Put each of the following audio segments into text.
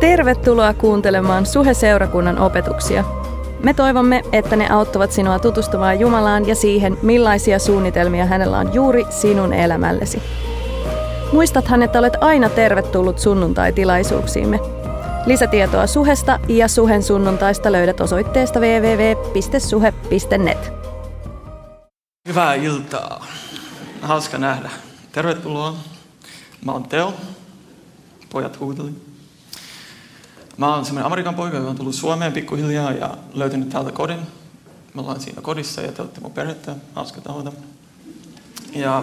Tervetuloa kuuntelemaan Suhe-seurakunnan opetuksia. Me toivomme, että ne auttavat sinua tutustumaan Jumalaan ja siihen, millaisia suunnitelmia hänellä on juuri sinun elämällesi. Muistathan, että olet aina tervetullut sunnuntai-tilaisuuksiimme. Lisätietoa Suhesta ja Suhen sunnuntaista löydät osoitteesta www.suhe.net. Hyvää iltaa. Hauska nähdä. Tervetuloa. Mä oon Teo. Pojat huuteli. Mä oon semmoinen Amerikan poika, joka on tullut Suomeen pikkuhiljaa ja löytänyt täältä kodin. Me ollaan siinä kodissa ja te olette mun perhettä. Hauska tavata. Ja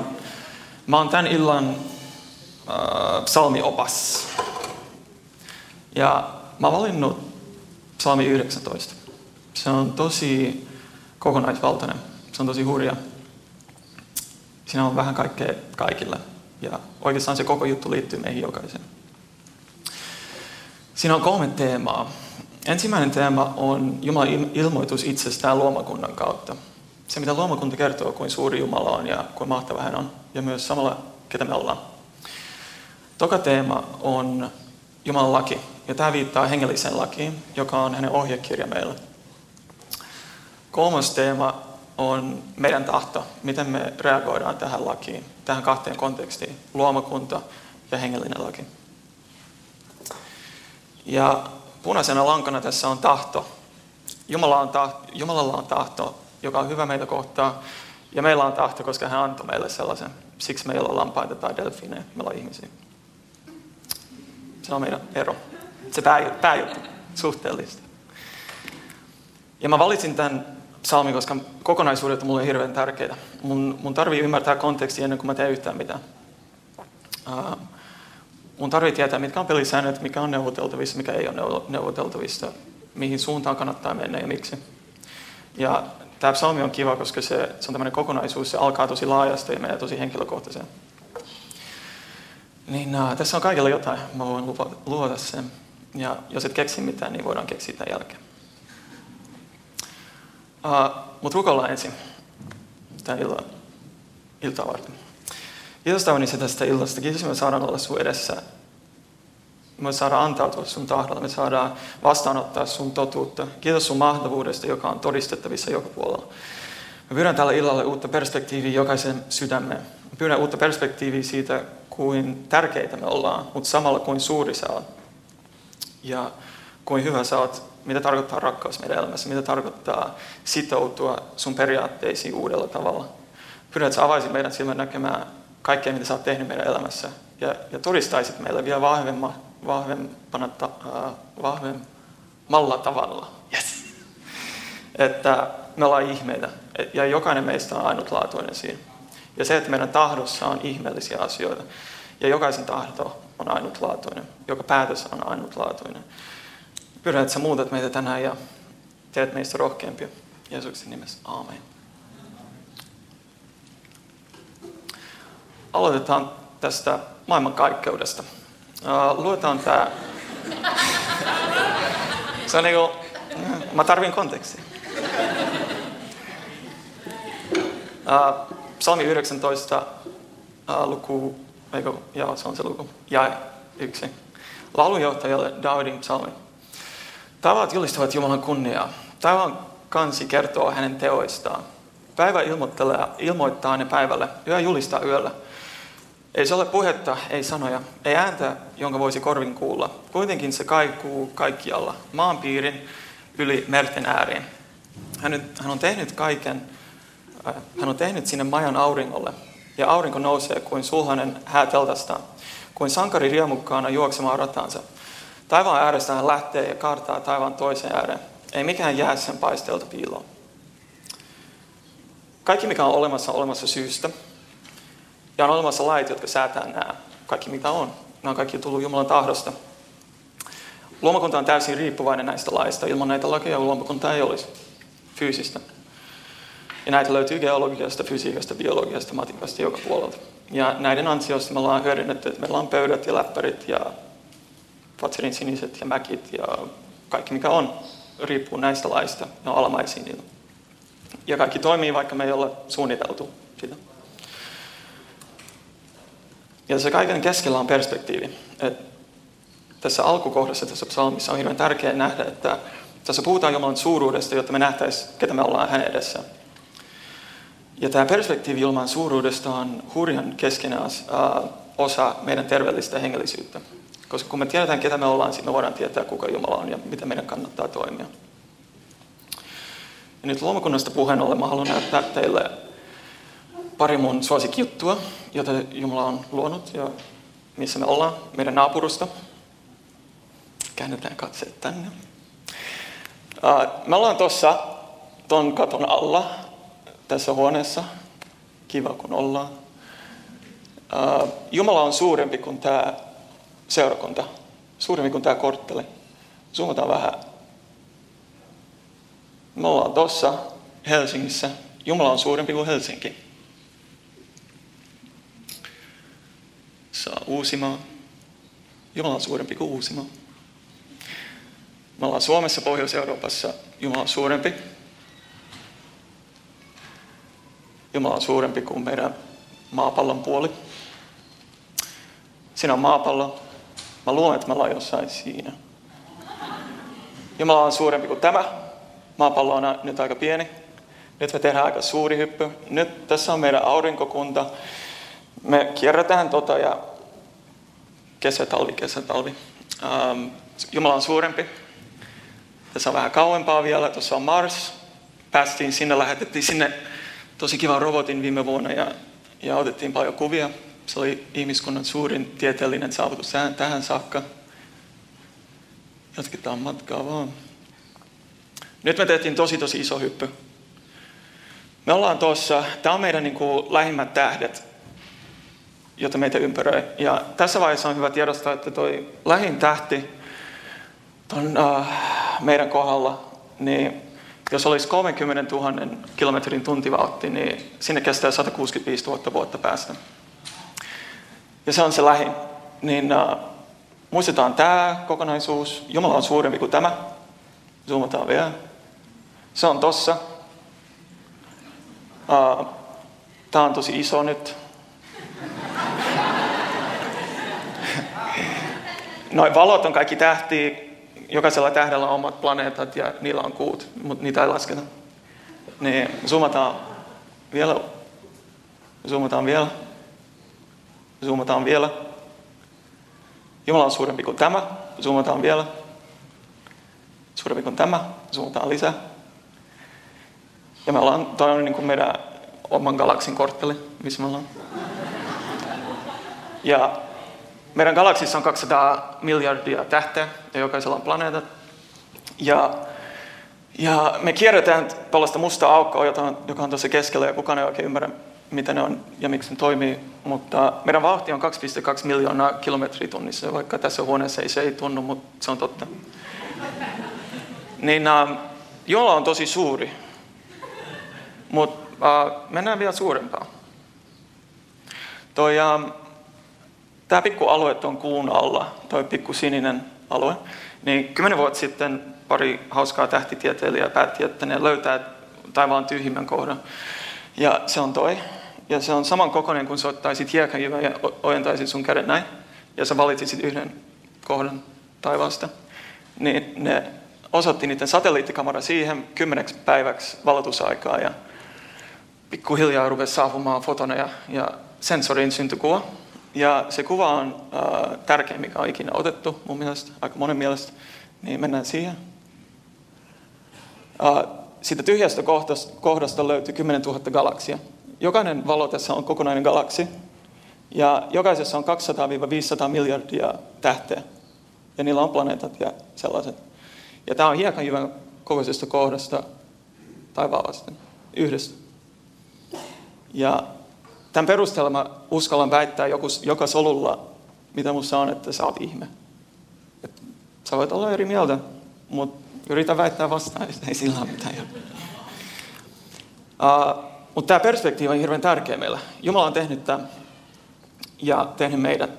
mä oon tämän illan äh, psalmiopas. Ja mä oon valinnut psalmi 19. Se on tosi kokonaisvaltainen. Se on tosi hurja. Siinä on vähän kaikkea kaikille. Ja oikeastaan se koko juttu liittyy meihin jokaiseen. Siinä on kolme teemaa. Ensimmäinen teema on Jumalan ilmoitus itsestään luomakunnan kautta. Se, mitä luomakunta kertoo, kuin suuri Jumala on ja kuin mahtava hän on, ja myös samalla, ketä me ollaan. Toka teema on Jumalan laki, ja tämä viittaa hengelliseen lakiin, joka on hänen ohjekirja meille. Kolmas teema on meidän tahto, miten me reagoidaan tähän lakiin, tähän kahteen kontekstiin, luomakunta ja hengellinen laki. Ja punaisena lankana tässä on tahto. Jumala on tahto. Jumalalla on tahto, joka on hyvä meitä kohtaa. Ja meillä on tahto, koska hän antoi meille sellaisen. Siksi meillä on lampaita tai delfiineja, meillä on ihmisiä. Se on meidän ero. Se pääjuttu, suhteellista. Ja mä valitsin tämän psalmin, koska kokonaisuudet on mulle hirveän tärkeitä. Mun, mun tarvii ymmärtää konteksti ennen kuin mä teen yhtään mitään. Uh, mun tarvii tietää, mitkä on pelisäännöt, mikä on neuvoteltavissa, mikä ei ole neuvoteltavissa, mihin suuntaan kannattaa mennä ja miksi. Ja tämä psalmi on kiva, koska se, se on tämmöinen kokonaisuus, se alkaa tosi laajasta ja menee tosi henkilökohtaiseen. Niin uh, tässä on kaikilla jotain, mä voin luoda sen. Ja jos et keksi mitään, niin voidaan keksiä tämän jälkeen. Uh, Mutta rukoillaan ensin tämän illan, iltaa varten. Kiitos Taunisi tästä illasta. Kiitos, me saadaan olla sun edessä. Me saadaan antautua sun tahdolla. Me saadaan vastaanottaa sun totuutta. Kiitos sun mahtavuudesta, joka on todistettavissa joka puolella. Me pyydän tällä illalla uutta perspektiiviä jokaisen sydämeen. Me pyydän uutta perspektiiviä siitä, kuin tärkeitä me ollaan, mutta samalla kuin suuri sä oot. Ja kuin hyvä sä oot, mitä tarkoittaa rakkaus meidän elämässä, mitä tarkoittaa sitoutua sun periaatteisiin uudella tavalla. Pyydän, että sä avaisit meidän silmän näkemään kaikkea, mitä sä oot tehnyt meidän elämässä. Ja, ja todistaisit meille vielä vahvemma, vahvempana, uh, vahvemmalla tavalla. Yes. Että me ollaan ihmeitä. Ja jokainen meistä on ainutlaatuinen siinä. Ja se, että meidän tahdossa on ihmeellisiä asioita. Ja jokaisen tahto on ainutlaatuinen. Joka päätös on ainutlaatuinen. Pyydän, että sä muutat meitä tänään ja teet meistä rohkeampia. Jeesuksen nimessä. Aamen. Aloitetaan tästä maailmankaikkeudesta. Luetaan tämä. Se on niinku, mä tarvin kontekstia. Psalmi 19, uh, luku, eikö, joo, se on se luku, ja yksi. Laulunjohtajalle Davidin psalmi. Tavat julistavat Jumalan kunniaa. Taivaan kansi kertoo hänen teoistaan. Päivä ilmoittaa ne päivälle, yö julistaa yöllä. Ei se ole puhetta, ei sanoja, ei ääntä, jonka voisi korvin kuulla. Kuitenkin se kaikuu kaikkialla, maanpiirin yli merten ääriin. Hän, hän on tehnyt kaiken, äh, hän on tehnyt sinne majan auringolle, ja aurinko nousee kuin sulhanen hääteltastaan, kuin sankari riemukkaana juoksemaan rataansa. Taivaan äärestä hän lähtee ja kaartaa taivaan toiseen ääreen. Ei mikään jää sen paisteelta piiloon. Kaikki, mikä on olemassa, on olemassa syystä. Ja on olemassa lait, jotka säätää nämä. Kaikki, mitä on. Nämä on kaikki tullut Jumalan tahdosta. Luomakunta on täysin riippuvainen näistä laista. Ilman näitä lakeja luomakunta ei olisi fyysistä. Ja näitä löytyy geologiasta, fysiikasta, biologiasta, matikasta joka puolelta. Ja näiden ansiosta me ollaan hyödynnetty, että meillä on pöydät ja läppärit ja Fatserin siniset ja mäkit ja kaikki mikä on, riippuu näistä laista. Alamaisia niillä. Ja kaikki toimii, vaikka me ei ole suunniteltu sitä. Ja se kaiken keskellä on perspektiivi. Et tässä alkukohdassa tässä psalmissa on hirveän tärkeää nähdä, että tässä puhutaan Jumalan suuruudesta, jotta me nähtäisiin, ketä me ollaan hänen edessä. Ja tämä perspektiivi Jumalan suuruudesta on hurjan keskeinen osa meidän terveellistä hengellisyyttä. Koska kun me tiedetään, ketä me ollaan, sitten me voidaan tietää, kuka Jumala on ja miten meidän kannattaa toimia. Ja nyt luomakunnasta puheen ollen mä haluan näyttää teille pari mun suosikkijuttua, jota Jumala on luonut ja missä me ollaan, meidän naapurusta. Käännetään katseet tänne. Me ollaan tuossa ton katon alla tässä huoneessa. Kiva kun ollaan. Jumala on suurempi kuin tämä seurakunta, suurempi kuin tämä kortteli. Zoomataan vähän. Me ollaan tuossa Helsingissä. Jumala on suurempi kuin Helsinki. Saa Uusimaa. Jumala on suurempi kuin Uusimaa. Me ollaan Suomessa, Pohjois-Euroopassa. Jumala on suurempi. Jumala on suurempi kuin meidän maapallon puoli. Siinä on maapallo. Mä luulen, että me ollaan jossain siinä. Jumala on suurempi kuin tämä. Maapallo on nyt aika pieni. Nyt me tehdään aika suuri hyppy. Nyt tässä on meidän aurinkokunta. Me kierrätään tota ja kesä, talvi, kesä, talvi. Um, Jumala on suurempi. Tässä on vähän kauempaa vielä. Tuossa on Mars. Päästiin sinne, lähetettiin sinne tosi kiva robotin viime vuonna ja, ja otettiin paljon kuvia. Se oli ihmiskunnan suurin tieteellinen saavutus tähän saakka. Jatketaan matkaa vaan. Nyt me tehtiin tosi tosi iso hyppy. Me ollaan tuossa, tämä on meidän niin kuin, lähimmät tähdet, jota meitä ympäröi. Ja tässä vaiheessa on hyvä tiedostaa, että toi lähin tähti ton, uh, meidän kohdalla, niin jos olisi 30 000 kilometrin tuntivauhti, niin sinne kestää 165 000 vuotta päästä. Ja se on se lähin. Niin uh, muistetaan tämä kokonaisuus. Jumala on suurempi kuin tämä. Zoomataan vielä. Se on tossa. Uh, tämä on tosi iso nyt. Noin valot on kaikki tähtiä. Jokaisella tähdellä on omat planeetat ja niillä on kuut, mutta niitä ei lasketa. Niin zoomataan vielä. Zoomataan vielä. Zoomataan vielä. Jumala on suurempi kuin tämä. Zoomataan vielä. Suurempi kuin tämä. Zoomataan lisää. Ja me ollaan, toi on niin kuin meidän oman galaksin kortteli, missä me ollaan. Ja meidän galaksissa on 200 miljardia tähteä ja jokaisella on planeetat. Ja, ja me kierretään tällaista mustaa aukkoa, joka on, joka on tuossa keskellä ja kukaan ei oikein ymmärrä, mitä ne on ja miksi ne toimii. Mutta meidän vauhti on 2,2 miljoonaa kilometriä tunnissa, vaikka tässä huoneessa ei se ei tunnu, mutta se on totta. Niin uh, Jumala on tosi suuri, mutta uh, mennään vielä suurempaa. Toi, uh, Tämä pikku alue on kuun alla, tuo pikku sininen alue, niin kymmenen vuotta sitten pari hauskaa tähtitieteilijää päätti, että ne löytää taivaan tyhjimmän kohdan. Ja se on toi. Ja se on saman kokoinen, kun sä ottaisit hiekajyvän ja ojentaisit sun käden näin. Ja sä valitsisit yhden kohdan taivaasta. Niin ne osoitti niiden satelliittikamera siihen kymmeneksi päiväksi valotusaikaa ja pikkuhiljaa rupesi saapumaan fotoneja ja sensorin syntyi kuva. Ja se kuva on äh, tärkein, mikä on ikinä otettu mun mielestä, aika monen mielestä. Niin mennään siihen. Äh, siitä tyhjästä kohdasta, kohdasta löytyy 10 000 galaksia. Jokainen valo tässä on kokonainen galaksi. Ja jokaisessa on 200-500 miljardia tähteä. Ja niillä on planeetat ja sellaiset. Ja tämä on hiekanjyvän kokoisesta kohdasta taivaallasta. Yhdestä. Ja Tämän perusteella mä uskallan väittää joku, joka solulla, mitä musta on, että sä oot ihme. Et sä voit olla eri mieltä, mutta yritä väittää vastaan, ei sillä ole mitään. Uh, mutta tämä perspektiivi on hirveän tärkeä meillä. Jumala on tehnyt tämän ja tehnyt meidät.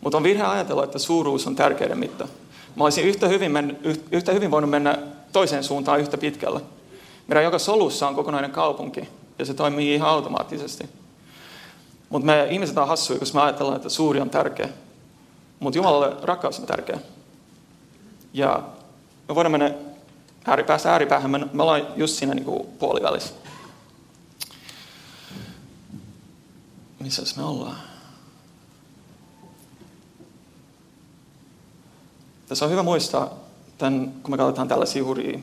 Mutta on virhe ajatella, että suuruus on tärkeiden mitta. Mä olisin yhtä hyvin, men, yhtä hyvin voinut mennä toiseen suuntaan yhtä pitkällä. Meidän joka solussa on kokonainen kaupunki ja se toimii ihan automaattisesti. Mutta me ihmiset on hassuja, koska me ajatellaan, että suuri on tärkeä. Mutta Jumalalle rakkaus on tärkeä. Ja me voidaan mennä ääripäästä ääripäähän. Me, ollaan just siinä niin kuin puolivälissä. Missä me ollaan? Tässä on hyvä muistaa, tämän, kun me katsotaan tällaisia hurjia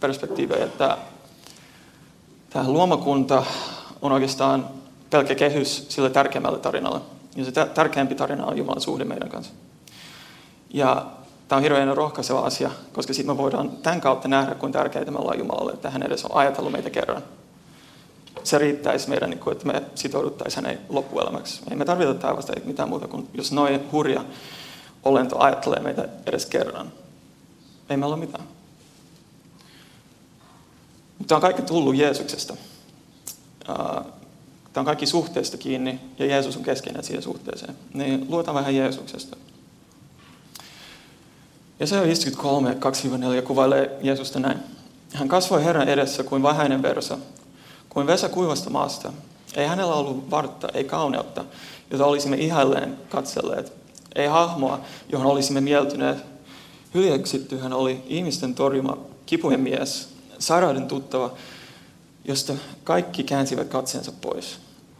perspektiivejä, että tämä luomakunta on oikeastaan pelkkä kehys sille tärkeämmälle tarinalle. Ja se tärkeämpi tarina on Jumalan suhde meidän kanssa. Ja tämä on hirveän rohkaiseva asia, koska sitten me voidaan tämän kautta nähdä, kuinka tärkeitä me ollaan Jumalalle, että hän edes on ajatellut meitä kerran. Se riittäisi meidän, niin että me sitouduttaisiin hänen loppuelämäksi. Ei me tarvita taivasta mitään muuta kuin, jos noin hurja olento ajattelee meitä edes kerran. Ei meillä ole mitään. Mutta on kaikki tullut Jeesuksesta. Tämä on kaikki suhteesta kiinni ja Jeesus on keskeinen siihen suhteeseen. Niin luetaan vähän Jeesuksesta. Ja se on 53, 2-4 kuvailee Jeesusta näin. Hän kasvoi Herran edessä kuin vähäinen versa, kuin vesä kuivasta maasta. Ei hänellä ollut vartta, ei kauneutta, jota olisimme ihailleen katselleet. Ei hahmoa, johon olisimme mieltyneet. Hyljeksitty hän oli ihmisten torjuma kipujen mies, sairauden tuttava, josta kaikki käänsivät katseensa pois.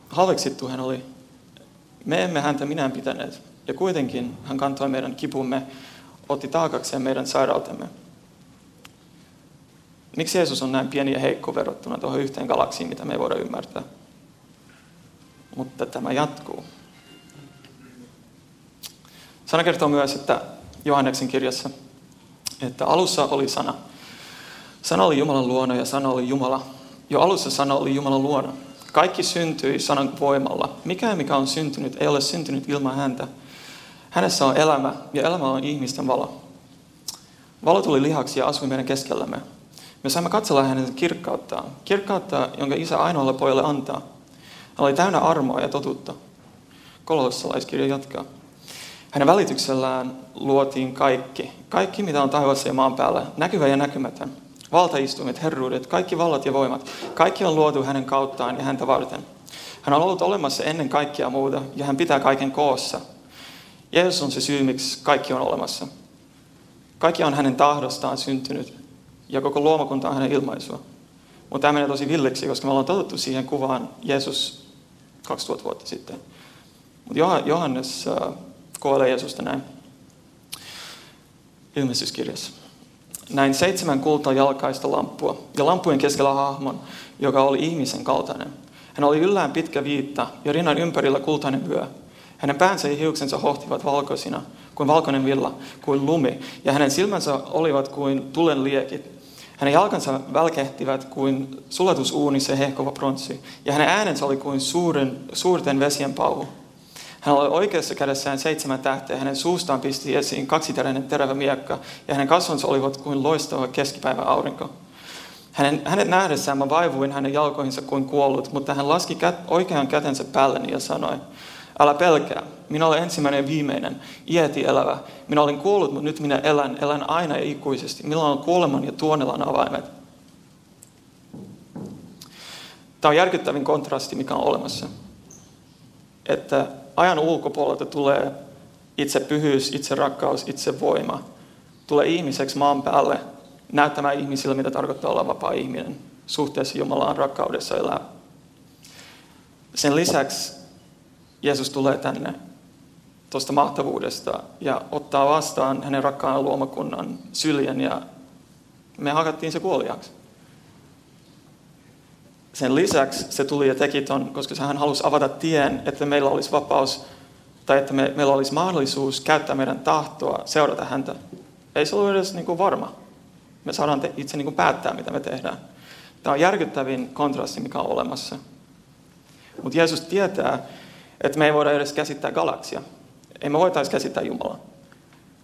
Halveksittu hän oli. Me emme häntä minään pitäneet, ja kuitenkin hän kantoi meidän kipumme, otti taakakseen meidän sairautemme. Miksi Jeesus on näin pieni ja heikko verrattuna tuohon yhteen galaksiin, mitä me ei voida ymmärtää? Mutta tämä jatkuu. Sana kertoo myös, että Johanneksen kirjassa, että alussa oli sana. Sana oli Jumalan luona ja sana oli Jumala. Jo alussa sana oli Jumalan luona. Kaikki syntyi sanan voimalla. Mikään, mikä on syntynyt, ei ole syntynyt ilman häntä. Hänessä on elämä, ja elämä on ihmisten valo. Valo tuli lihaksi ja asui meidän keskellämme. Me saimme katsella hänen kirkkauttaan. Kirkkautta, jonka isä ainoalle pojalle antaa. Hän oli täynnä armoa ja totuutta. Kolossalaiskirja jatkaa. Hänen välityksellään luotiin kaikki. Kaikki, mitä on taivaassa ja maan päällä. Näkyvä ja näkymätön valtaistuimet, herruudet, kaikki vallat ja voimat. Kaikki on luotu hänen kauttaan ja häntä varten. Hän on ollut olemassa ennen kaikkia muuta ja hän pitää kaiken koossa. Jeesus on se syy, miksi kaikki on olemassa. Kaikki on hänen tahdostaan syntynyt ja koko luomakunta on hänen ilmaisua. Mutta tämä menee tosi villeksi, koska me ollaan totuttu siihen kuvaan Jeesus 2000 vuotta sitten. Mutta Johannes äh, kuolee Jeesusta näin ilmestyskirjassa näin seitsemän kultajalkaista lamppua ja lampujen keskellä hahmon, joka oli ihmisen kaltainen. Hän oli yllään pitkä viitta ja rinnan ympärillä kultainen vyö. Hänen päänsä ja hiuksensa hohtivat valkoisina, kuin valkoinen villa, kuin lumi, ja hänen silmänsä olivat kuin tulen liekit. Hänen jalkansa välkehtivät kuin sulatusuunissa hehkova pronssi, ja hänen äänensä oli kuin suuren, suurten vesien pauhu. Hän oli oikeassa kädessään seitsemän tähteä. Hänen suustaan pisti esiin kaksiteräinen terävä miekka, ja hänen kasvonsa olivat kuin loistava keskipäivän aurinko. Hänen, hänet nähdessään mä vaivuin hänen jalkoihinsa kuin kuollut, mutta hän laski kät, oikean kätensä päälleni ja sanoi, älä pelkää, minä olen ensimmäinen ja viimeinen, iäti elävä. Minä olin kuollut, mutta nyt minä elän, elän aina ja ikuisesti. Minulla on kuoleman ja tuonelan avaimet. Tämä on järkyttävin kontrasti, mikä on olemassa. Että ajan ulkopuolelta tulee itse pyhyys, itse rakkaus, itse voima. Tulee ihmiseksi maan päälle näyttämään ihmisille, mitä tarkoittaa olla vapaa ihminen suhteessa Jumalaan rakkaudessa elää. Sen lisäksi Jeesus tulee tänne tuosta mahtavuudesta ja ottaa vastaan hänen rakkaan luomakunnan syljen ja me hakattiin se kuoliaksi sen lisäksi se tuli ja teki ton, koska hän halusi avata tien, että meillä olisi vapaus tai että me, meillä olisi mahdollisuus käyttää meidän tahtoa, seurata häntä. Ei se ollut edes niin kuin varma. Me saadaan te, itse niin kuin päättää, mitä me tehdään. Tämä on järkyttävin kontrasti, mikä on olemassa. Mutta Jeesus tietää, että me ei voida edes käsittää galaksia. Ei me voitaisi käsittää Jumalaa.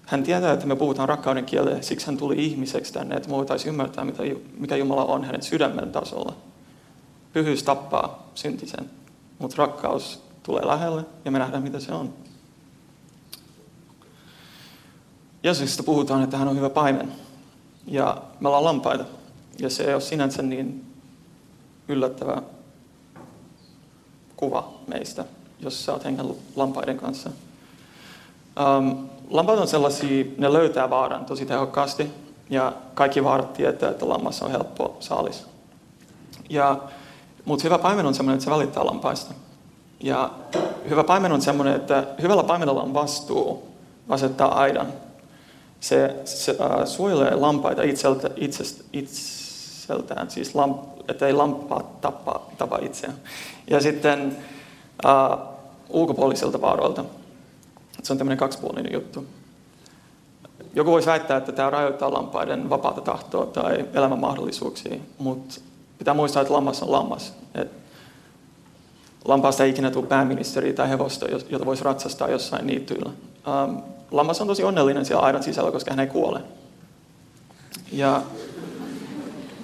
Hän tietää, että me puhutaan rakkauden kielellä, siksi hän tuli ihmiseksi tänne, että me voitaisiin ymmärtää, mikä Jumala on hänen sydämen tasolla. Pyhyys tappaa syntisen, mutta rakkaus tulee lähelle ja me nähdään, mitä se on. Jeesuksesta puhutaan, että hän on hyvä paimen. Ja me ollaan lampaita. Ja se ei ole sinänsä niin yllättävä kuva meistä, jos sä oot hengen lampaiden kanssa. Um, lampaat on sellaisia, ne löytää vaaran tosi tehokkaasti ja kaikki vaarat tietää, että lammas on helppo saalis. Ja, mutta hyvä paimen on sellainen, että se välittää lampaista. Ja hyvä paimen on sellainen, että hyvällä paimenella on vastuu asettaa aidan. Se, se äh, suojelee lampaita itseltä, itsestä, itseltään, siis lamp, että ei lampaat tapa, tapa itseään. Ja sitten äh, ulkopuolisilta vaaroilta. Se on tämmöinen kaksipuolinen juttu. Joku voisi väittää, että tämä rajoittaa lampaiden vapaata tahtoa tai elämän mahdollisuuksia, mutta pitää muistaa, että lammas on lammas. Et lampaasta ei ikinä tule pääministeri tai hevosta, jota voisi ratsastaa jossain niittyillä. Ähm, lammas on tosi onnellinen siellä aidan sisällä, koska hän ei kuole. Ja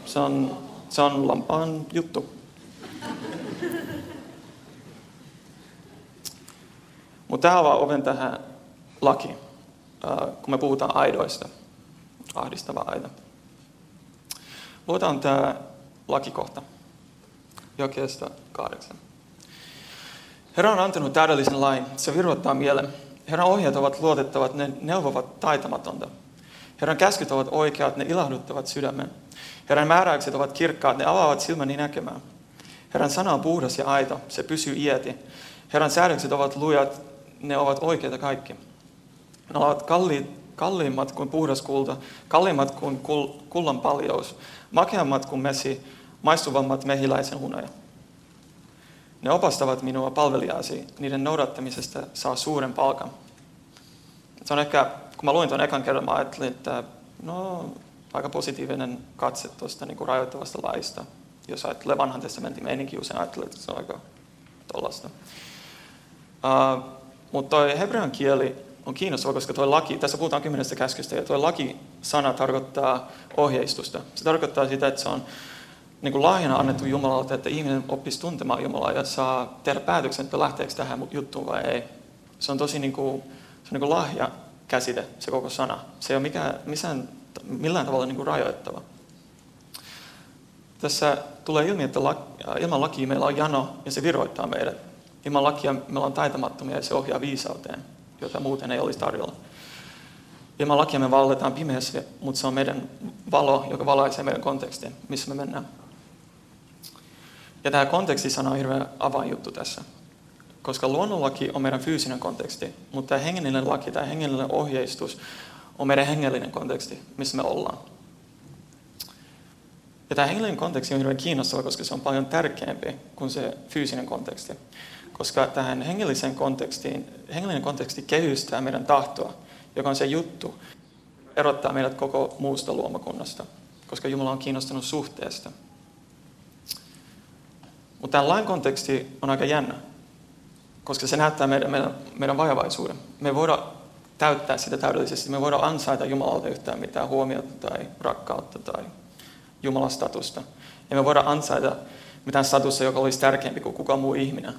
se on, se on lampaan juttu. Mutta tämä avaa oven tähän laki, äh, kun me puhutaan aidoista. Ahdistava aita. Luotaan tämä lakikohta. Jokeesta kahdeksan. Herra on antanut täydellisen lain. Se virvoittaa mielen. Herran ohjeet ovat luotettavat, ne neuvovat taitamatonta. Herran käskyt ovat oikeat, ne ilahduttavat sydämen. Herran määräykset ovat kirkkaat, ne avaavat silmäni näkemään. Herran sana on puhdas ja aito, se pysyy ieti. Herran säädökset ovat lujat, ne ovat oikeita kaikki. Ne ovat kalliit, kalliimmat kuin puhdas kulta, kalliimmat kuin kul, kullan paljous, makeammat kuin mesi, maistuvammat mehiläisen hunaja. Ne opastavat minua palvelijaasi, niiden noudattamisesta saa suuren palkan. Se on ehkä, kun mä luin tuon ekan kerran, mä ajattelin, että no, aika positiivinen katse tuosta niin rajoittavasta laista. Jos ajattelee vanhan testamentin meininkin, usein ajattelee, että se on aika tollasta. Uh, mutta tuo hebrean kieli on kiinnostava, koska tuo laki, tässä puhutaan kymmenestä käskystä, ja tuo laki-sana tarkoittaa ohjeistusta. Se tarkoittaa sitä, että se on niin kuin lahjana annettu Jumalalta, että ihminen oppisi tuntemaan Jumalaa ja saa tehdä päätöksen, että lähteekö tähän juttuun vai ei. Se on tosi niin kuin, se on niin kuin lahja käsite, se koko sana. Se ei ole mikään, missään, millään tavalla niin kuin rajoittava. Tässä tulee ilmi, että ilman lakia meillä on jano ja se virvoittaa meidät. Ilman lakia me ollaan taitamattomia ja se ohjaa viisauteen, jota muuten ei olisi tarjolla. Ilman lakia me valletaan pimeässä, mutta se on meidän valo, joka valaisee meidän kontekstia, missä me mennään. Ja tämä kontekstisana on hirveän avainjuttu tässä. Koska luonnonlaki on meidän fyysinen konteksti, mutta tämä hengellinen laki, tämä hengellinen ohjeistus on meidän hengellinen konteksti, missä me ollaan. Ja tämä hengellinen konteksti on hirveän kiinnostava, koska se on paljon tärkeämpi kuin se fyysinen konteksti. Koska tähän hengelliseen kontekstiin, hengellinen konteksti kehystää meidän tahtoa, joka on se juttu, erottaa meidät koko muusta luomakunnasta, koska Jumala on kiinnostunut suhteesta. Mutta tämän lain konteksti on aika jännä, koska se näyttää meidän, meidän, meidän vajavaisuuden. Me ei voida täyttää sitä täydellisesti. Me ei voida ansaita Jumalalta yhtään mitään huomiota tai rakkautta tai Jumalan statusta. Ja me voida ansaita mitään statusta, joka olisi tärkeämpi kuin kuka muu ihminen.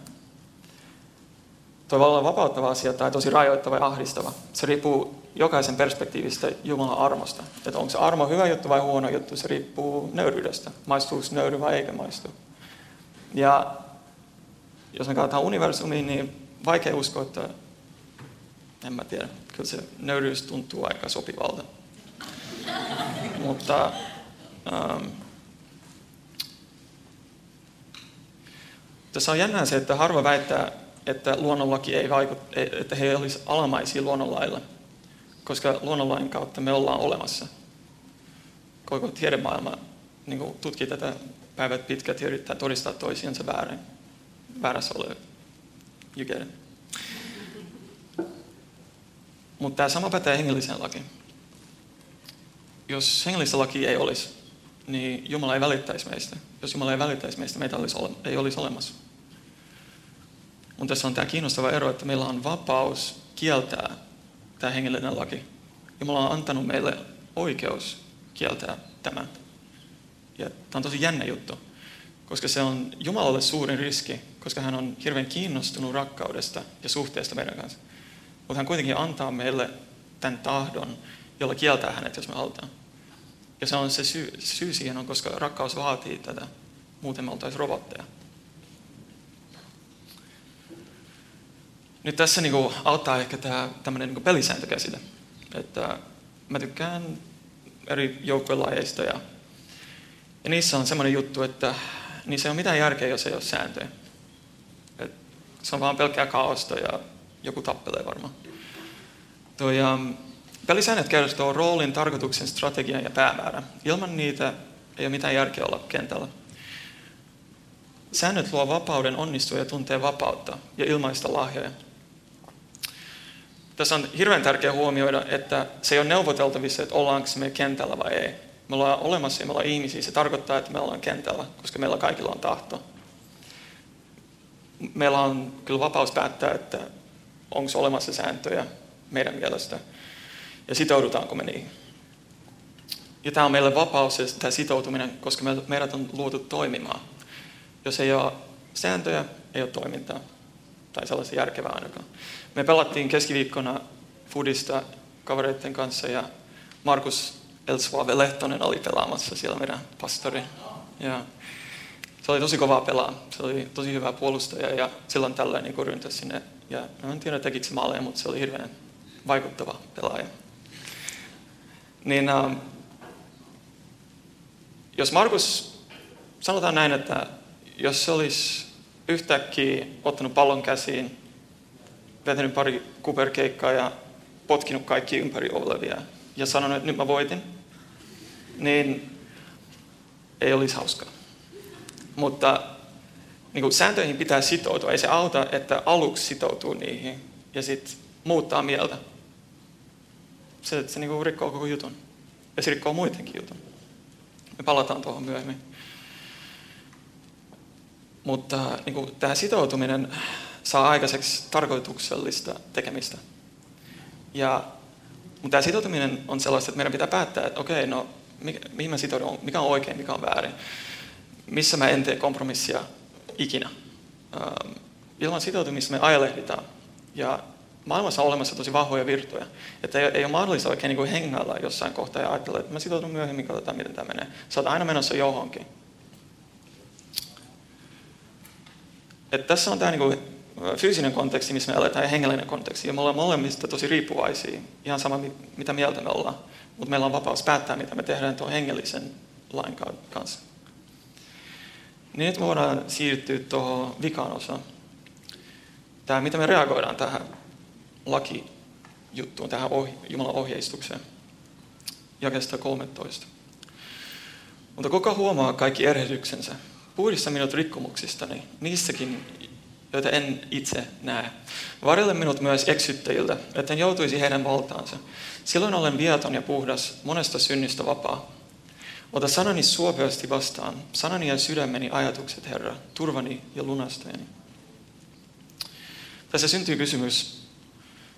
Tuo voi olla vapauttava asia tai tosi rajoittava ja ahdistava. Se riippuu jokaisen perspektiivistä Jumalan armosta. Että onko se armo hyvä juttu vai huono juttu, se riippuu nöyryydestä. Maistuuko nöyry vai eikä maistu. Ja jos me katsotaan universumiin, niin vaikea uskoa, että en mä tiedä, kyllä se nöyryys tuntuu aika sopivalta. Mutta ähm, tässä on jännää se, että harva väittää, että luonnonlaki ei vaikuta, että he olisivat alamaisia luonnonlailla, koska luonnonlain kautta me ollaan olemassa. Koko tiedemaailma niin tutkii tätä päivät pitkät ja yrittää todistaa toisiansa väärin. Väärässä ole. Mutta tämä sama pätee hengelliseen lakiin. Jos hengellistä laki ei olisi, niin Jumala ei välittäisi meistä. Jos Jumala ei välittäisi meistä, meitä olisi ei olisi olemassa. Mutta tässä on tämä kiinnostava ero, että meillä on vapaus kieltää tämä hengellinen laki. Jumala on antanut meille oikeus kieltää tämän. Ja tämä on tosi jännä juttu, koska se on Jumalalle suurin riski, koska hän on hirveän kiinnostunut rakkaudesta ja suhteesta meidän kanssa. Mutta hän kuitenkin antaa meille tämän tahdon, jolla kieltää hänet, jos me halutaan. Ja se on se syy, syy siihen on, koska rakkaus vaatii tätä. Muuten me oltaisiin robotteja. Nyt tässä niin kuin auttaa ehkä tämä tämmöinen niin pelisääntökäsite. Että mä tykkään eri joukkuelajeista ja, ja niissä on semmoinen juttu, että niissä ei ole mitään järkeä, jos ei ole sääntöjä. Et se on vaan pelkkää kaosta ja joku tappelee varmaan. Toi, um, pelisäännöt kertoo roolin, tarkoituksen, strategian ja päämäärän. Ilman niitä ei ole mitään järkeä olla kentällä. Säännöt luo vapauden onnistua ja tuntee vapautta ja ilmaista lahjoja. Tässä on hirveän tärkeää huomioida, että se ei ole neuvoteltavissa, että ollaanko me kentällä vai ei. Me ollaan olemassa ja me ollaan ihmisiä. Se tarkoittaa, että me ollaan kentällä, koska meillä kaikilla on tahto. Meillä on kyllä vapaus päättää, että onko olemassa sääntöjä meidän mielestä ja sitoudutaanko me niihin. Ja tämä on meille vapaus ja tämä sitoutuminen, koska meidät on luotu toimimaan. Jos ei ole sääntöjä, ei ole toimintaa. Tai sellaisia järkevää ainakaan. Me pelattiin keskiviikkona Fudista kavereiden kanssa ja Markus Elsuave Lehtonen oli pelaamassa siellä meidän pastori. Ja se oli tosi kovaa pelaa. Se oli tosi hyvä puolustaja ja silloin tällä niin ryntäsi sinne. Ja en tiedä tekikö maaleja, mutta se oli hirveän vaikuttava pelaaja. Niin, äh, jos Markus, sanotaan näin, että jos se olisi yhtäkkiä ottanut pallon käsiin, vetänyt pari kuperkeikkaa ja potkinut kaikki ympäri olevia ja sanonut, että nyt mä voitin, niin ei olisi hauskaa. Mutta niin kuin sääntöihin pitää sitoutua. Ei se auta, että aluksi sitoutuu niihin ja sitten muuttaa mieltä. Se, se niin kuin rikkoo koko jutun. Ja se rikkoo muidenkin jutun. Me palataan tuohon myöhemmin. Mutta niin kuin, tämä sitoutuminen saa aikaiseksi tarkoituksellista tekemistä. Ja, mutta tämä sitoutuminen on sellaista, että meidän pitää päättää, että okei, no mikä, mihin mä sitoudun, mikä on oikein, mikä on väärin. Missä mä en tee kompromissia ikinä. Ähm, ilman sitoutumista me ajelehditaan. Ja maailmassa on olemassa tosi vahvoja virtoja. Että ei, ei ole mahdollista oikein niin kuin hengailla jossain kohtaa ja ajatella, että mä sitoudun myöhemmin, katsotaan miten tämä menee. Sä oot aina menossa johonkin. Että tässä on tämä niin fyysinen konteksti, missä me eletään, ja hengellinen konteksti. Ja me ollaan molemmista tosi riippuvaisia, ihan sama mitä mieltä me ollaan. Mutta meillä on vapaus päättää, mitä me tehdään tuon hengellisen lain kanssa. Niin nyt me voidaan siirtyä tuohon vikaan osaan. Tämä, mitä me reagoidaan tähän lakijuttuun, tähän ohi, Jumalan ohjeistukseen. Jakesta 13. Mutta kuka huomaa kaikki erehdyksensä? Puhdista minut rikkomuksistani, niissäkin, joita en itse näe. Varjelle minut myös eksyttäjiltä, että en joutuisi heidän valtaansa. Silloin olen viaton ja puhdas, monesta synnistä vapaa. Ota sanani suopeasti vastaan, sanani ja sydämeni ajatukset, Herra, turvani ja lunastajani. Tässä syntyy kysymys,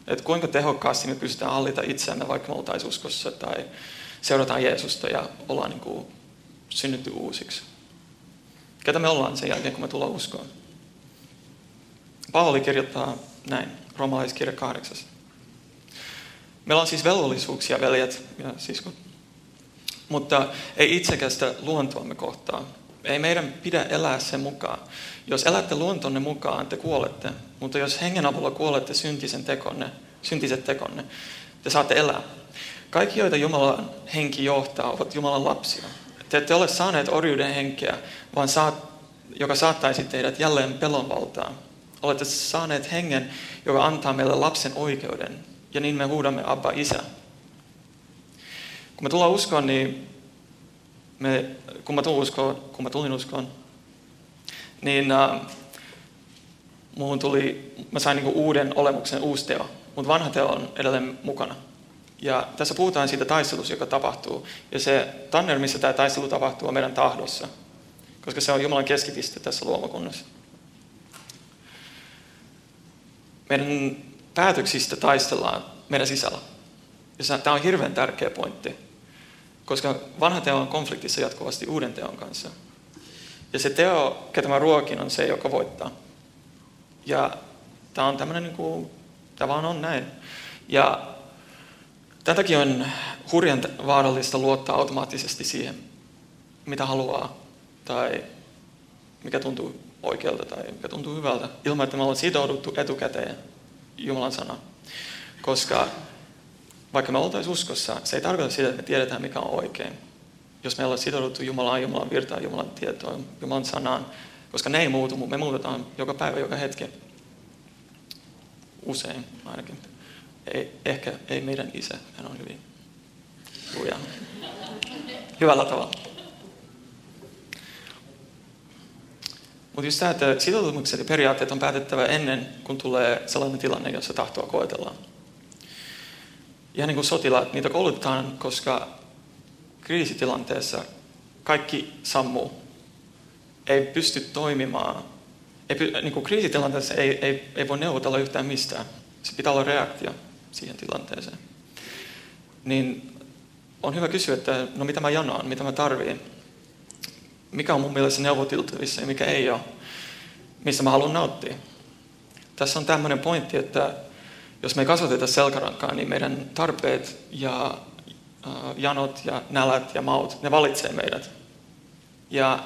että kuinka tehokkaasti me pystytään hallita itseämme, vaikka me oltaisiin uskossa tai seurataan Jeesusta ja ollaan niin kuin synnytty uusiksi. Ketä me ollaan sen jälkeen, kun me tullaan uskoon? Paavali kirjoittaa näin, romalaiskirja 8. Meillä on siis velvollisuuksia, veljet ja siskot. Mutta ei itsekästä luontoamme kohtaan. Ei meidän pidä elää sen mukaan. Jos elätte luontonne mukaan, te kuolette. Mutta jos hengen avulla kuolette syntisen tekonne, syntiset tekonne, te saatte elää. Kaikki, joita Jumalan henki johtaa, ovat Jumalan lapsia. Te ette ole saaneet orjuuden henkeä, vaan saat, joka saattaisi teidät jälleen pelon valtaan. Olette saaneet hengen, joka antaa meille lapsen oikeuden, ja niin me huudamme Abba Isä. Kun me tullaan uskoon, niin me, kun, mä tulin uskoon, kun mä tulin uskoon, niin äh, muuhun tuli, mä sain niinku uuden olemuksen, uusi teo, mutta vanha teo on edelleen mukana. Ja tässä puhutaan siitä taistelusta, joka tapahtuu. Ja se tanner, missä tämä taistelu tapahtuu, on meidän tahdossa. Koska se on Jumalan keskipiste tässä luomakunnassa. Meidän päätöksistä taistellaan meidän sisällä. Ja tämä on hirveän tärkeä pointti. Koska vanha teo on konfliktissa jatkuvasti uuden teon kanssa. Ja se teo, ketä mä ruokin, on se, joka voittaa. Ja tämä on tämmöinen, niin kuin, tämä vaan on näin. Ja Tämän takia on hurjan vaarallista luottaa automaattisesti siihen, mitä haluaa tai mikä tuntuu oikealta tai mikä tuntuu hyvältä, ilman että me ollaan sitouduttu etukäteen Jumalan sana. Koska vaikka me oltaisiin uskossa, se ei tarkoita sitä, että me tiedetään, mikä on oikein. Jos me ollaan sitouduttu Jumalaan, Jumalan virtaan, Jumalan tietoon, Jumalan sanaan, koska ne ei muutu, mutta me muutetaan joka päivä, joka hetki. Usein ainakin. Ei, ehkä ei meidän isä, hän on hyvin. Hyvällä tavalla. Mutta just tämä, että sitoutumukset ja periaatteet on päätettävä ennen kuin tulee sellainen tilanne, jossa tahtoa koetellaan. Ja niin kuin sotilaat, niitä koulutetaan, koska kriisitilanteessa kaikki sammuu. Ei pysty toimimaan. Ei, niin kuin kriisitilanteessa ei, ei, ei voi neuvotella yhtään mistään. Se pitää olla reaktio siihen tilanteeseen. Niin on hyvä kysyä, että no mitä mä janaan, mitä mä tarviin. Mikä on mun mielestä neuvotiltavissa ja mikä ei ole. Mistä mä haluan nauttia. Tässä on tämmöinen pointti, että jos me ei kasvateta selkärankaa, niin meidän tarpeet ja äh, janot ja nälät ja maut, ne valitsee meidät. Ja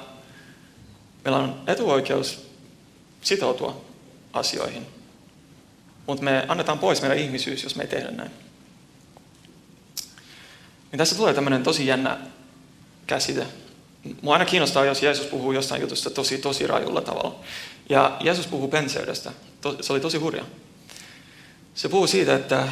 meillä on etuoikeus sitoutua asioihin. Mutta me annetaan pois meidän ihmisyys, jos me ei tehdä näin. Niin tässä tulee tämmöinen tosi jännä käsite. Mua aina kiinnostaa, jos Jeesus puhuu jostain jutusta tosi, tosi rajulla tavalla. Ja Jeesus puhuu penseydestä. Se oli tosi hurja. Se puhuu siitä, että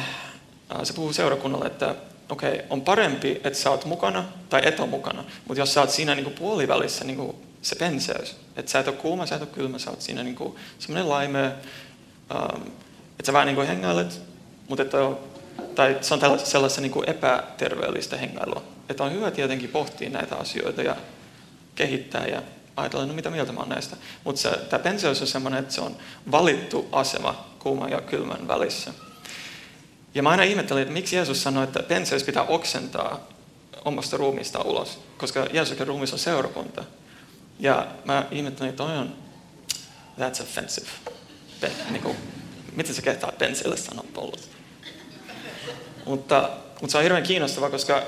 se puhuu seurakunnalle, että okei, okay, on parempi, että sä oot mukana tai et ole mukana. Mutta jos sä oot siinä niinku puolivälissä, niinku se penseys, että sä et ole kuuma, sä et ole kylmä, sä oot siinä niinku semmoinen laime, ähm, että sä vähän niinku hengailet, mutta että tai se on tällaista sellaista niinku epäterveellistä hengailua. Että on hyvä tietenkin pohtia näitä asioita ja kehittää ja ajatella, no mitä mieltä mä oon näistä. Mutta tämä penseys on semmoinen, että se on valittu asema kuuman ja kylmän välissä. Ja mä aina ihmettelin, että miksi Jeesus sanoi, että penseys pitää oksentaa omasta ruumista ulos, koska Jeesuksen ruumissa on seurakunta. Ja mä ihmettelin, että toi on, that's offensive. Pen, niin kuin, miten se kehtaa penseille sanoa pollut? Mutta, mutta se on hirveän kiinnostavaa, koska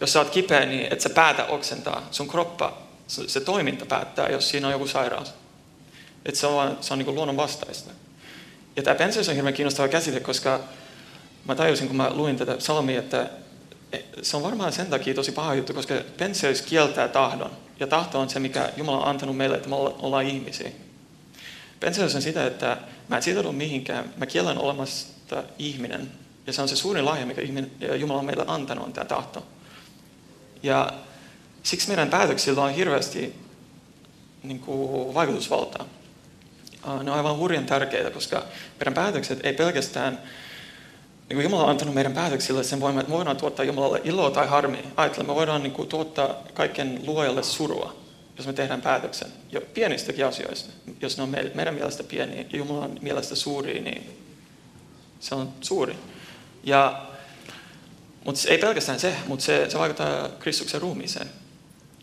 jos sä oot kipeä, niin et sä päätä oksentaa. Sun kroppa, se, toiminta päättää, jos siinä on joku sairaus. Et se on, se on niin luonnon vastaista. Ja tämä penseys on hirveän kiinnostava käsite, koska mä tajusin, kun mä luin tätä salmia, että se on varmaan sen takia tosi paha juttu, koska penseys kieltää tahdon. Ja tahto on se, mikä Jumala on antanut meille, että me ollaan ihmisiä. Penseys on sitä, että mä en sitoudu mihinkään. Mä kiellän olemasta ihminen. Ja se on se suurin lahja, mikä ihminen, Jumala on meille antanut, on tämä tahto. Ja siksi meidän päätöksillä on hirveästi niin kuin, vaikutusvaltaa. Ne on aivan hurjan tärkeitä, koska meidän päätökset ei pelkästään niin kuin Jumala on antanut meidän päätöksille sen voiman, että me voidaan tuottaa Jumalalle iloa tai harmia. Ajattelen, me voidaan niin kuin, tuottaa kaiken luojalle surua, jos me tehdään päätöksen. Jo pienistäkin asioista. Jos ne on meidän mielestä pieniä ja Jumalan mielestä suuria, niin se on suuri. Ja, mutta ei pelkästään se, mutta se, se vaikuttaa Kristuksen ruumiiseen.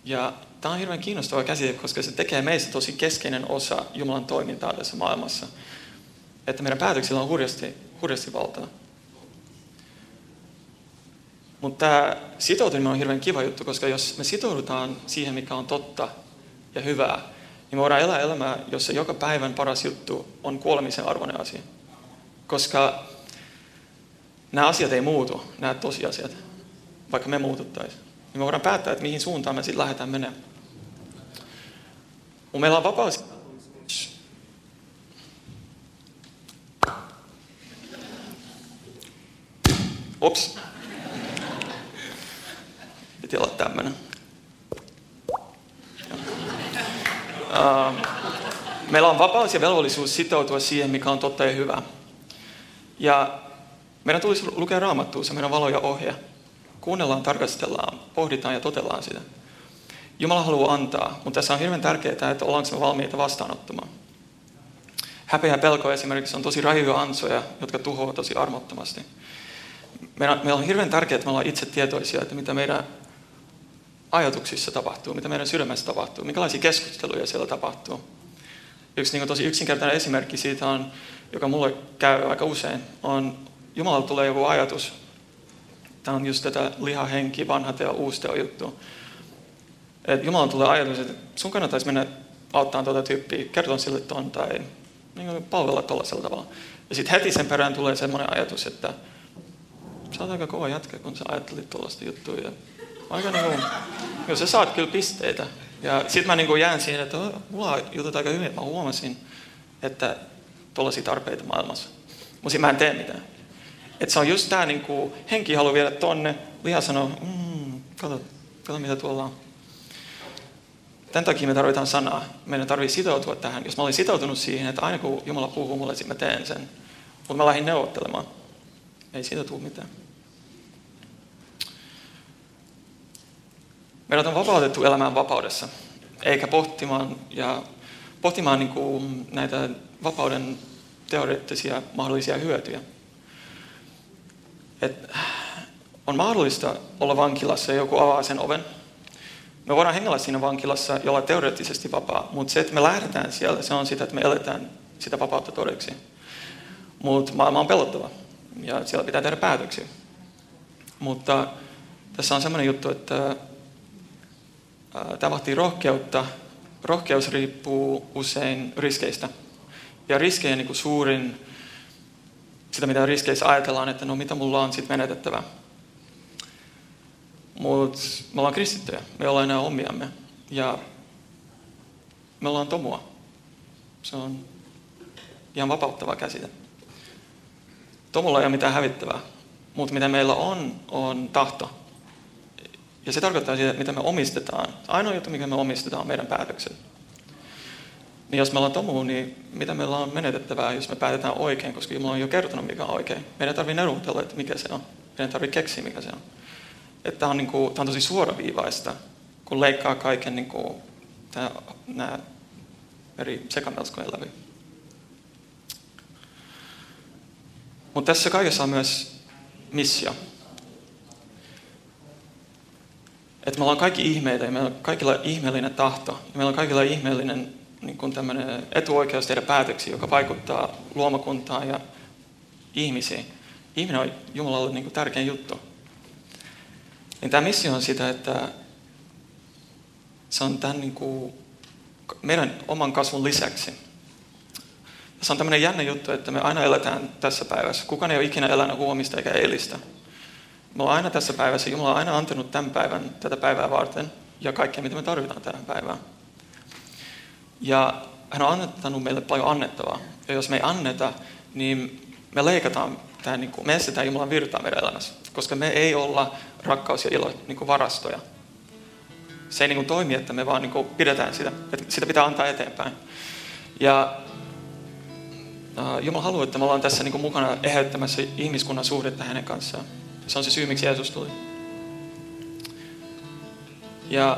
Ja tämä on hirveän kiinnostava käsite, koska se tekee meistä tosi keskeinen osa Jumalan toimintaa tässä maailmassa. Että meidän päätöksillä on hurjasti, hurjasti valtaa. Mutta tämä sitoutuminen on hirveän kiva juttu, koska jos me sitoudutaan siihen, mikä on totta ja hyvää, niin me voidaan elää elämää, jossa joka päivän paras juttu on kuolemisen arvoinen asia. Koska nämä asiat ei muutu, nämä tosiasiat, vaikka me muututtaisiin. Niin me voidaan päättää, että mihin suuntaan me sitten lähdetään menemään. Mutta meillä on vapaus. Ops. Piti olla tämmöinen. Meillä on vapaus ja velvollisuus sitoutua siihen, mikä on totta ja hyvä. Ja meidän tulisi lukea raamattua, se meidän valo ja ohje. Kuunnellaan, tarkastellaan, pohditaan ja totellaan sitä. Jumala haluaa antaa, mutta tässä on hirveän tärkeää, että ollaanko me valmiita vastaanottamaan. Häpeä ja pelko esimerkiksi on tosi rajuja ansoja, jotka tuhoavat tosi armottomasti. Meillä on hirveän tärkeää, että me ollaan itse tietoisia, että mitä meidän ajatuksissa tapahtuu, mitä meidän sydämessä tapahtuu, minkälaisia keskusteluja siellä tapahtuu. Yksi niin tosi yksinkertainen esimerkki siitä on, joka mulle käy aika usein, on Jumalalta tulee joku ajatus. Tämä on just tätä lihahenki, vanha teo, uusi teo juttu. Että Jumalan tulee ajatus, että sun kannattaisi mennä auttaa tuota tyyppiä, kertoa sille ton tai niin kuin palvella tuollaisella tavalla. Ja sitten heti sen perään tulee semmoinen ajatus, että sä oot aika kova jätkä, kun sä ajattelit tuollaista juttua. Ja aika niin kuin, jo sä saat kyllä pisteitä. Ja sitten mä niin kuin jään siihen, että mulla jutut aika hyvin. Mä huomasin, että tuollaisia tarpeita maailmassa. Mutta mä en tee mitään. Että se on just tämä niin kuin, henki haluaa viedä tonne, liha sanoo, mmm, kato, kato mitä tuolla on. Tämän takia me tarvitaan sanaa. Meidän tarvitsee sitoutua tähän. Jos mä olin sitoutunut siihen, että aina kun Jumala puhuu mulle, sitten mä teen sen. Mutta mä lähdin neuvottelemaan. Ei siitä tule mitään. Meidät on vapautettu elämään vapaudessa, eikä pohtimaan, ja pohtimaan niin kuin näitä vapauden teoreettisia mahdollisia hyötyjä. Et on mahdollista olla vankilassa ja joku avaa sen oven. Me voidaan hengellä siinä vankilassa ja olla teoreettisesti vapaa, mutta se, että me lähdetään siellä, se on sitä, että me eletään sitä vapautta todeksi. Mutta maailma on pelottava ja siellä pitää tehdä päätöksiä. Mutta tässä on sellainen juttu, että tämä vaatii rohkeutta. Rohkeus riippuu usein riskeistä. Ja riskejä niin kuin suurin, sitä mitä riskeissä ajatellaan, että no mitä mulla on sitten menetettävää. Mutta me ollaan kristittyjä, me ollaan enää omiamme. Ja me ollaan tomua. Se on ihan vapauttava käsite. Tomulla ei ole mitään hävittävää, mutta mitä meillä on, on tahto. Ja se tarkoittaa sitä, mitä me omistetaan. Ainoa juttu, mikä me omistetaan, on meidän päätökset. Niin jos meillä on tomu, niin mitä meillä on menetettävää, jos me päätetään oikein, koska Jumala on jo kertonut, mikä on oikein. Meidän tarvii neuvotella, että mikä se on. Meidän tarvii keksiä, mikä se on. Että tämä on, niin kuin, tämä on tosi suoraviivaista, kun leikkaa kaiken niin kuin, tämä, nämä eri sekamelskojen läpi. Mutta tässä kaikessa on myös missio. Että me ollaan kaikki ihmeitä ja meillä on kaikilla ihmeellinen tahto. Ja meillä on kaikilla ihmeellinen niin kuin etuoikeus tehdä päätöksiä, joka vaikuttaa luomakuntaan ja ihmisiin. Ihminen on Jumalalle niin kuin tärkein juttu. Niin tämä missio on sitä, että se on tämän niin kuin meidän oman kasvun lisäksi. Se on tämmöinen jännä juttu, että me aina eletään tässä päivässä. Kukaan ei ole ikinä elänyt huomista eikä eilistä. Me ollaan aina tässä päivässä. Jumala on aina antanut tämän päivän tätä päivää varten ja kaikkea, mitä me tarvitaan tähän päivään. Ja hän on annettanut meille paljon annettavaa. Ja jos me ei anneta, niin me leikataan tämä, niin kuin, me estetään Jumalan virtaa meidän elämässä. Koska me ei olla rakkaus ja ilo niin kuin varastoja. Se ei niin kuin toimi, että me vaan niin kuin pidetään sitä. Että sitä pitää antaa eteenpäin. Ja uh, Jumala haluaa, että me ollaan tässä niin kuin mukana eheyttämässä ihmiskunnan suhdetta hänen kanssaan. Se on se syy, miksi Jeesus tuli. Ja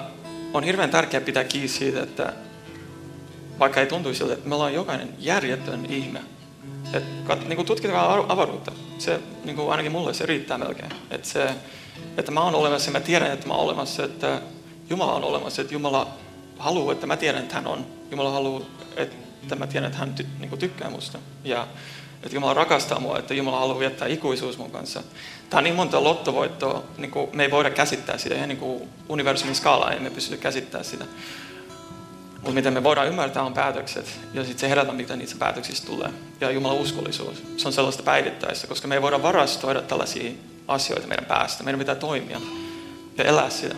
on hirveän tärkeää pitää kiinni siitä, että vaikka ei tuntuisi siltä, että me ollaan jokainen järjetön ihme. että niin kuin tutkitaan avaruutta. Se, niin kuin ainakin mulle se riittää melkein. Että, se, että mä oon olemassa ja mä tiedän, että mä oon olemassa, että Jumala on olemassa, että Jumala haluaa, että mä tiedän, että hän on. Jumala haluaa, että mä tiedän, että hän ty, niin kuin tykkää musta. Ja että Jumala rakastaa mua, että Jumala haluaa viettää ikuisuus mun kanssa. Tämä on niin monta lottovoittoa, niin kuin me ei voida käsittää sitä, ihan niin kuin universumin skaala ei me pysty käsittämään sitä. Mutta miten me voidaan ymmärtää on päätökset ja sitten se herätä, mitä niistä päätöksistä tulee. Ja Jumalan uskollisuus, se on sellaista päivittäistä, koska me ei voida varastoida tällaisia asioita meidän päästä. Meidän pitää toimia ja elää sitä.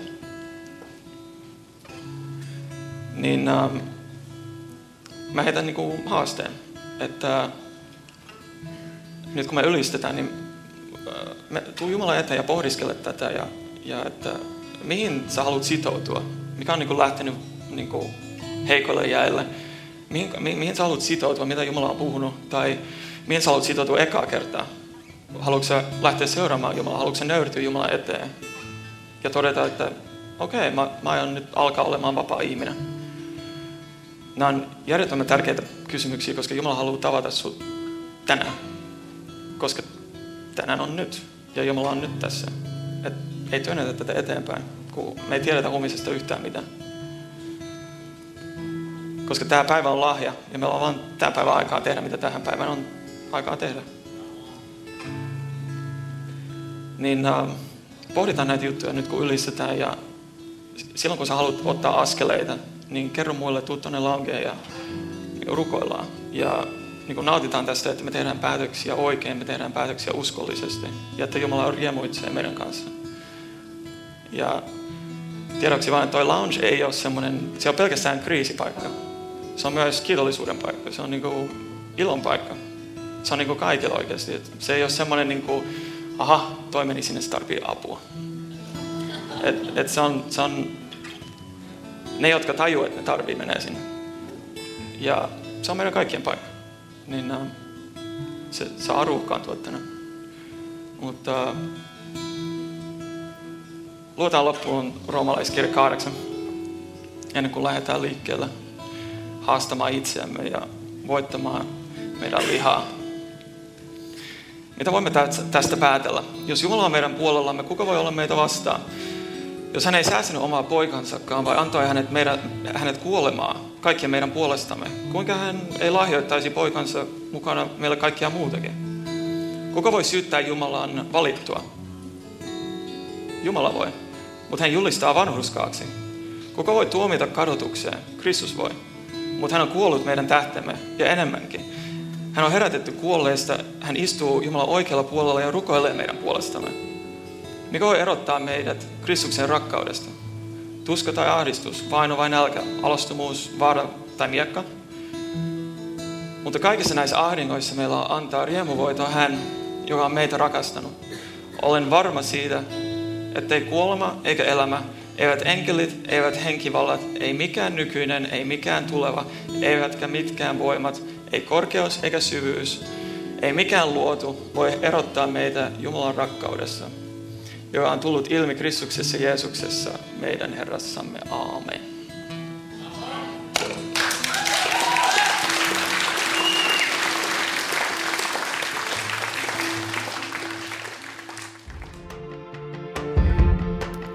Niin ähm, mä heitän niinku haasteen, että nyt kun me ylistetään, niin äh, me tuu Jumalan eteen ja pohdiskele tätä ja, ja että mihin sä haluat sitoutua, mikä on niin kuin lähtenyt niin kuin heikoille jäille. Mihin, mi, mihin sä haluat sitoutua, mitä Jumala on puhunut, tai mihin sä haluat sitoutua ekaa kertaa. Haluatko sä lähteä seuraamaan Jumalaa, haluatko sä nöyrtyä Jumalan eteen ja todeta, että okei, okay, mä, mä aion nyt alkaa olemaan vapaa ihminen. Nämä on järjettömän tärkeitä kysymyksiä, koska Jumala haluaa tavata sinut tänään. Koska tänään on nyt ja Jumala on nyt tässä. Et ei työnnetä tätä eteenpäin, kun me ei tiedetä huomisesta yhtään mitään. Koska tämä päivä on lahja ja meillä on vain tämä päivä aikaa tehdä, mitä tähän päivään on aikaa tehdä. Niin äh, pohditaan näitä juttuja nyt kun ylistetään ja silloin kun sä haluat ottaa askeleita, niin kerro muille, tuu tuonne lankeen ja rukoillaan. Ja niin kuin nautitaan tästä, että me tehdään päätöksiä oikein, me tehdään päätöksiä uskollisesti ja että Jumala riemuitsee meidän kanssa. Ja tiedoksi vain, että toi lounge ei ole semmoinen, se on pelkästään kriisipaikka. Se on myös kiitollisuuden paikka, se on niin kuin ilon paikka. Se on niin kuin kaikilla oikeasti. Et se ei ole semmoinen, niin kuin, aha, toi meni sinne, se tarvii apua. Et, et se, on, se on ne, jotka tajuavat, että ne tarvii, menee sinne. Ja se on meidän kaikkien paikka. Niin uh, se saa ruuhkaantua tänään. Mutta uh, luetaan loppuun roomalaiskirja 8, ennen kuin lähdetään liikkeelle haastamaan itseämme ja voittamaan meidän lihaa. Mitä voimme tästä päätellä? Jos Jumala on meidän puolellamme, kuka voi olla meitä vastaan? Jos hän ei säästänyt omaa poikansakaan, vai antoi hänet, meidän, hänet kuolemaan kaikkien meidän puolestamme, kuinka hän ei lahjoittaisi poikansa mukana meille kaikkia muutakin? Kuka voi syyttää Jumalan valittua? Jumala voi, mutta hän julistaa vanhurskaaksi. Kuka voi tuomita kadotukseen? Kristus voi. Mutta hän on kuollut meidän tähtemme ja enemmänkin. Hän on herätetty kuolleista, hän istuu Jumalan oikealla puolella ja rukoilee meidän puolestamme. Mikä voi erottaa meidät Kristuksen rakkaudesta? Tuska tai ahdistus, vaino vai nälkä, alastomuus, vaara tai miekka? Mutta kaikissa näissä ahdingoissa meillä on antaa riemuvoitoa hän, joka on meitä rakastanut. Olen varma siitä, ettei kuolema eikä elämä, eivät enkelit, eivät henkivallat, ei mikään nykyinen, ei mikään tuleva, eivätkä mitkään voimat, ei korkeus eikä syvyys, ei mikään luotu voi erottaa meitä Jumalan rakkaudessa, joka on tullut ilmi Kristuksessa Jeesuksessa, meidän Herrassamme. Aamen.